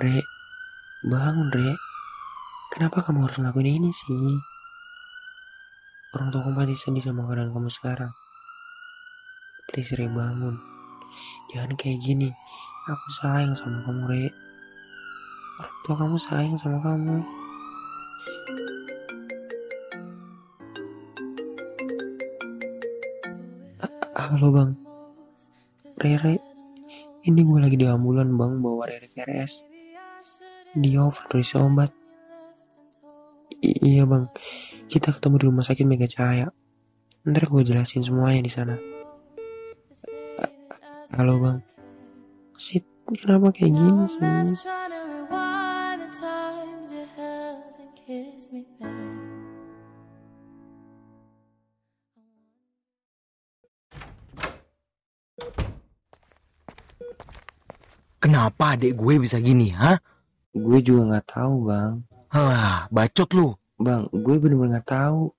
Re, bangun Re. Kenapa kamu harus ngelakuin ini sih? Orang tua kamu pasti sedih sama keadaan kamu sekarang. Please Re bangun. Jangan kayak gini. Aku sayang sama kamu Re. Orang tua kamu sayang sama kamu. A- Halo bang. Rere, ini gue lagi di ambulan bang bawa Rere ke RS. Dia overdose obat. I- iya bang, kita ketemu di rumah sakit Mega Cahaya. Ntar gue jelasin semuanya di sana. Halo bang. Sit, kenapa kayak gini sih? Kenapa adik gue bisa gini, ha? Gue juga nggak tahu bang. Halah, bacot lu. Bang, gue bener-bener nggak tahu.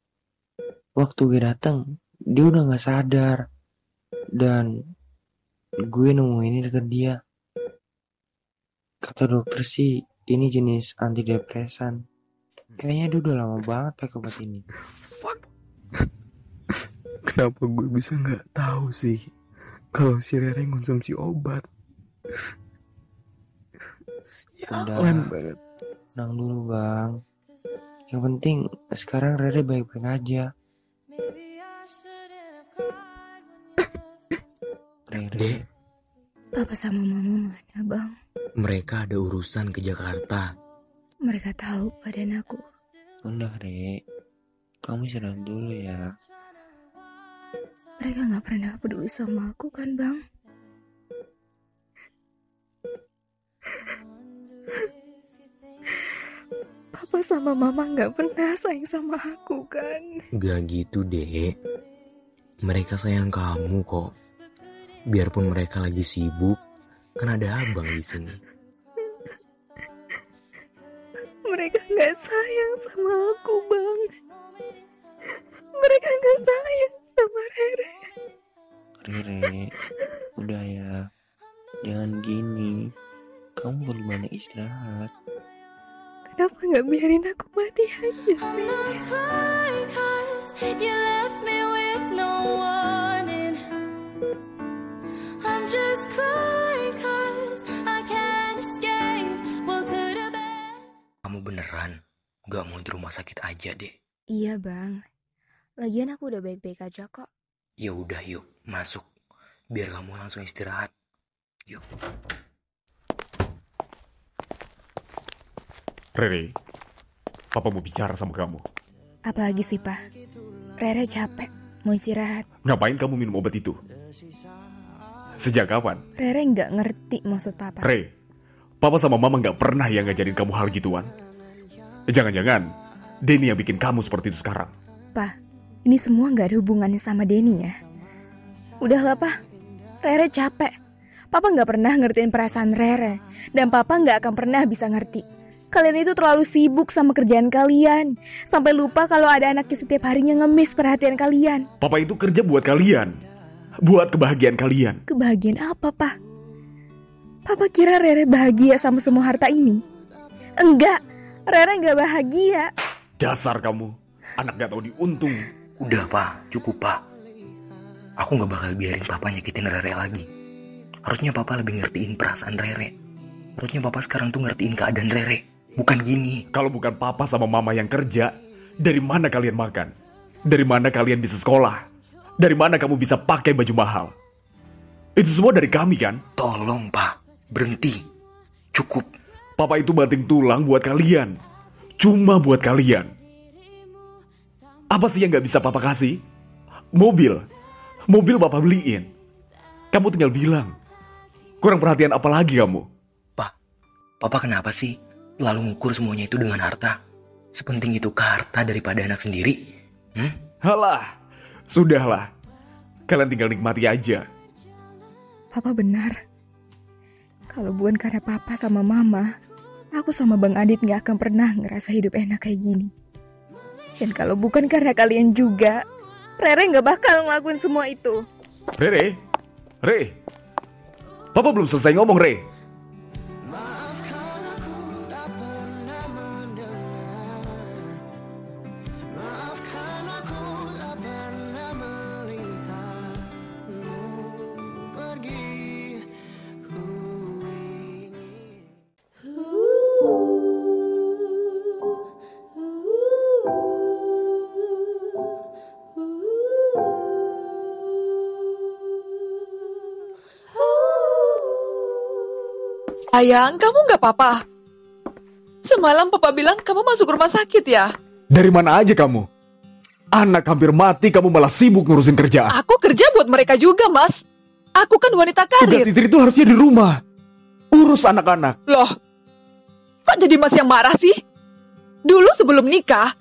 Waktu gue datang, dia udah nggak sadar. Dan gue nemu ini deket dia. Kata dokter sih, ini jenis antidepresan. Kayaknya dia udah lama banget pakai obat ini. Kenapa gue bisa nggak tahu sih kalau si Rere konsumsi obat? Sialan Udah. banget. Tenang dulu bang. Yang penting sekarang Rere baik-baik aja. Rere, Papa sama mama mana bang? mereka ada urusan ke Jakarta. Mereka tahu badan aku. udah Re. Kamu istirahat dulu ya. Mereka nggak pernah peduli sama aku kan bang? Papa sama mama nggak pernah sayang sama aku kan? Gak gitu, dek. Mereka sayang kamu kok. Biarpun mereka lagi sibuk, kan ada abang di sini. Mereka nggak sayang sama aku bang. Mereka nggak sayang sama Rere. Rere, udah ya. Jangan gini. Kamu perlu banyak istirahat. Kenapa nggak biarin aku mati aja? I'm not crying 'cause you left me with no warning. I'm just crying 'cause I can't escape what could have been. Kamu beneran gak mau di rumah sakit aja, dek? Iya bang. Lagian aku udah baik-baik aja kok. Ya udah yuk, masuk. Biar kamu langsung istirahat. Yuk. Rere, Papa mau bicara sama kamu. Apalagi sih pak? Rere capek, mau istirahat. Ngapain kamu minum obat itu? Sejak kapan? Rere nggak ngerti maksud papa. Re, Papa sama Mama nggak pernah yang ngajarin kamu hal gituan. Jangan-jangan, Denny yang bikin kamu seperti itu sekarang. Pa, ini semua nggak ada hubungannya sama Denny ya. Udahlah pa, Rere capek. Papa nggak pernah ngertiin perasaan Rere, dan Papa nggak akan pernah bisa ngerti. Kalian itu terlalu sibuk sama kerjaan kalian, sampai lupa kalau ada anaknya setiap harinya ngemis perhatian kalian. Papa itu kerja buat kalian. Buat kebahagiaan kalian. Kebahagiaan apa, Pa? Papa kira Rere bahagia sama semua harta ini? Enggak, Rere nggak bahagia. Dasar kamu. Anak gak tahu diuntung. Udah, Pak. Cukup, Pak. Aku gak bakal biarin Papa nyakitin Rere lagi. Harusnya Papa lebih ngertiin perasaan Rere. Harusnya Papa sekarang tuh ngertiin keadaan Rere. Bukan gini. Kalau bukan Papa sama Mama yang kerja, dari mana kalian makan? Dari mana kalian bisa sekolah? Dari mana kamu bisa pakai baju mahal? Itu semua dari kami kan? Tolong, Pak. Berhenti. Cukup. Papa itu banting tulang buat kalian. Cuma buat kalian. Apa sih yang gak bisa papa kasih? Mobil. Mobil papa beliin. Kamu tinggal bilang. Kurang perhatian apa lagi kamu? Pak, Papa kenapa sih lalu ngukur semuanya itu dengan harta? Sepenting itu ke harta daripada anak sendiri? Hmm? Halah. Sudahlah. Kalian tinggal nikmati aja. Papa benar. Kalau bukan karena papa sama mama, aku sama Bang Adit gak akan pernah ngerasa hidup enak kayak gini. Dan kalau bukan karena kalian juga, Rere gak bakal ngelakuin semua itu. Re, Re. Papa belum selesai ngomong, Re. Sayang, kamu nggak apa-apa. Semalam papa bilang kamu masuk rumah sakit ya. Dari mana aja kamu? Anak hampir mati, kamu malah sibuk ngurusin kerjaan. Aku kerja buat mereka juga, Mas. Aku kan wanita Tugas karir. istri itu harusnya di rumah. Urus anak-anak. Loh, kok jadi Mas yang marah sih? Dulu sebelum nikah,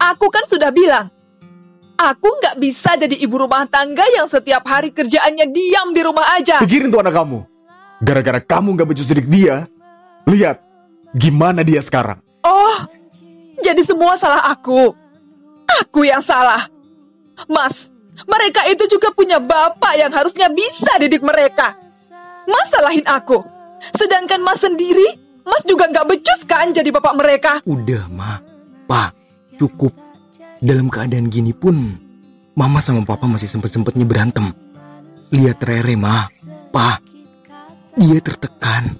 aku kan sudah bilang, aku nggak bisa jadi ibu rumah tangga yang setiap hari kerjaannya diam di rumah aja. Pikirin tuh anak kamu. Gara-gara kamu gak becus didik dia, lihat gimana dia sekarang. Oh, jadi semua salah aku. Aku yang salah. Mas, mereka itu juga punya bapak yang harusnya bisa didik mereka. Mas salahin aku. Sedangkan Mas sendiri, Mas juga nggak becus kan jadi bapak mereka. Udah, Ma. Pak, cukup. Dalam keadaan gini pun, Mama sama Papa masih sempet-sempetnya berantem. Lihat Rere, Ma. Pa, dia tertekan.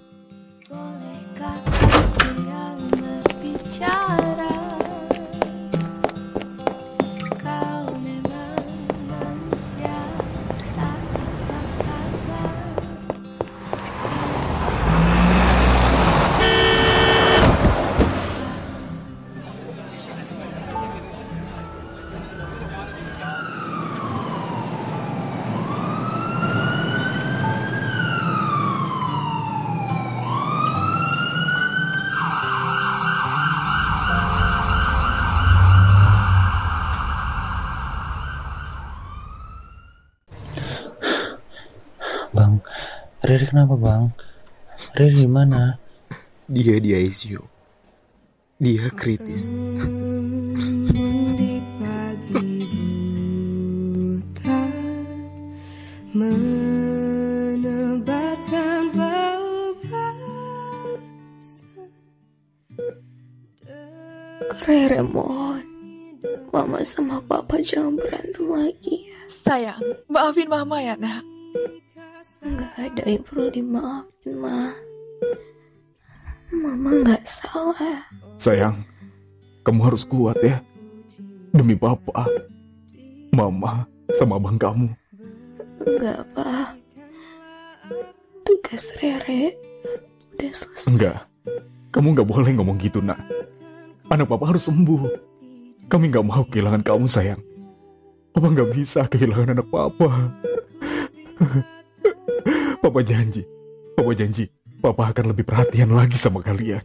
Riri kenapa bang? Riri di mana? Dia di ICU. Dia kritis. Di pagi buta Menebarkan bau Rere mohon, Mama sama Papa jangan berantem lagi ya. Sayang, maafin Mama ya, nak. Nggak ada yang perlu dimaafin, Ma. Mama nggak salah. Sayang, kamu harus kuat ya. Demi papa, mama, sama abang kamu. Enggak, Pa. Tugas Rere udah selesai. Enggak, kamu nggak boleh ngomong gitu nak. Anak papa harus sembuh. Kami nggak mau kehilangan kamu sayang. Papa nggak bisa kehilangan anak papa. Papa janji, papa janji, papa akan lebih perhatian lagi sama kalian.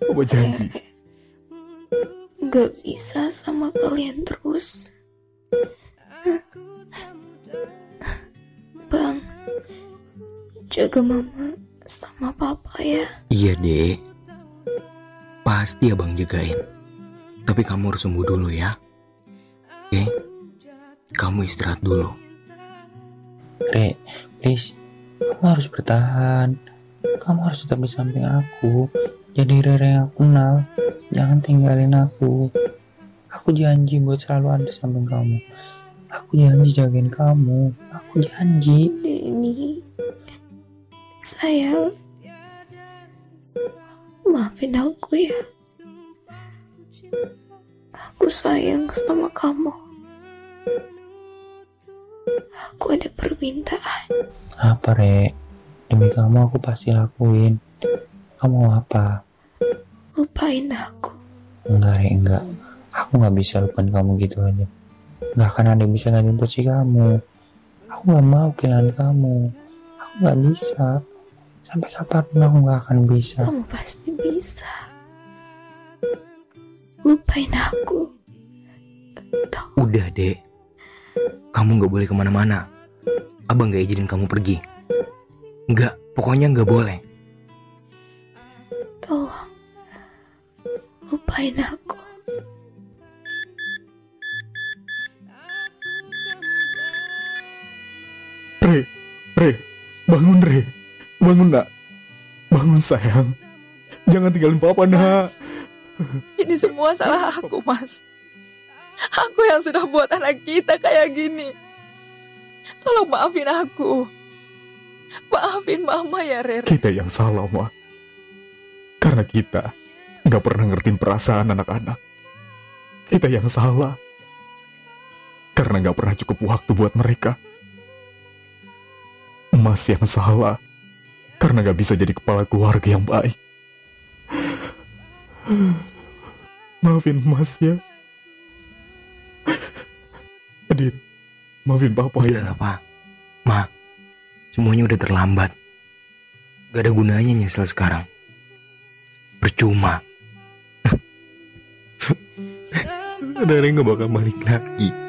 Papa janji. Nggak bisa sama kalian terus. Bang, jaga Mama sama Papa ya. Iya, Dek. Pasti abang jagain. Tapi kamu harus sembuh dulu ya. Oke? Kamu istirahat dulu. Re, please, kamu harus bertahan. Kamu harus tetap di samping aku. Jadi Rere yang aku kenal. Jangan tinggalin aku. Aku janji buat selalu ada samping kamu. Aku janji jagain kamu. Aku janji. Denny, sayang, maafin aku ya. Aku sayang sama kamu. Aku ada permintaan. Apa, Re? Demi kamu aku pasti lakuin. Kamu mau apa? Lupain aku. Enggak, Re, enggak. Aku nggak bisa lupain kamu gitu aja. Nggak akan ada yang bisa gantiin posisi kamu. Aku nggak mau kehilangan kamu. Aku nggak bisa. Sampai kapan pun aku nggak akan bisa. Kamu pasti bisa. Lupain aku. Tolong. Udah, Dek. Kamu nggak boleh ke mana-mana. Abang nggak izinin kamu pergi. Nggak, pokoknya nggak boleh. Tolong. Lupain aku. Re, Re, bangun Re, bangun nak, bangun sayang. Jangan tinggalin papa nak. Ini semua salah aku, Mas. Aku yang sudah buat anak kita kayak gini. Tolong maafin aku. Maafin Mama ya, Rere. Kita yang salah, Ma. Karena kita nggak pernah ngertiin perasaan anak-anak. Kita yang salah. Karena nggak pernah cukup waktu buat mereka. Mas yang salah. Karena gak bisa jadi kepala keluarga yang baik. Maafin Mas ya. Adit, maafin Papa Udah ya. lah, Pak. Ma, semuanya udah terlambat. Gak ada gunanya nyesel sekarang. Percuma. Rere gak bakal balik lagi.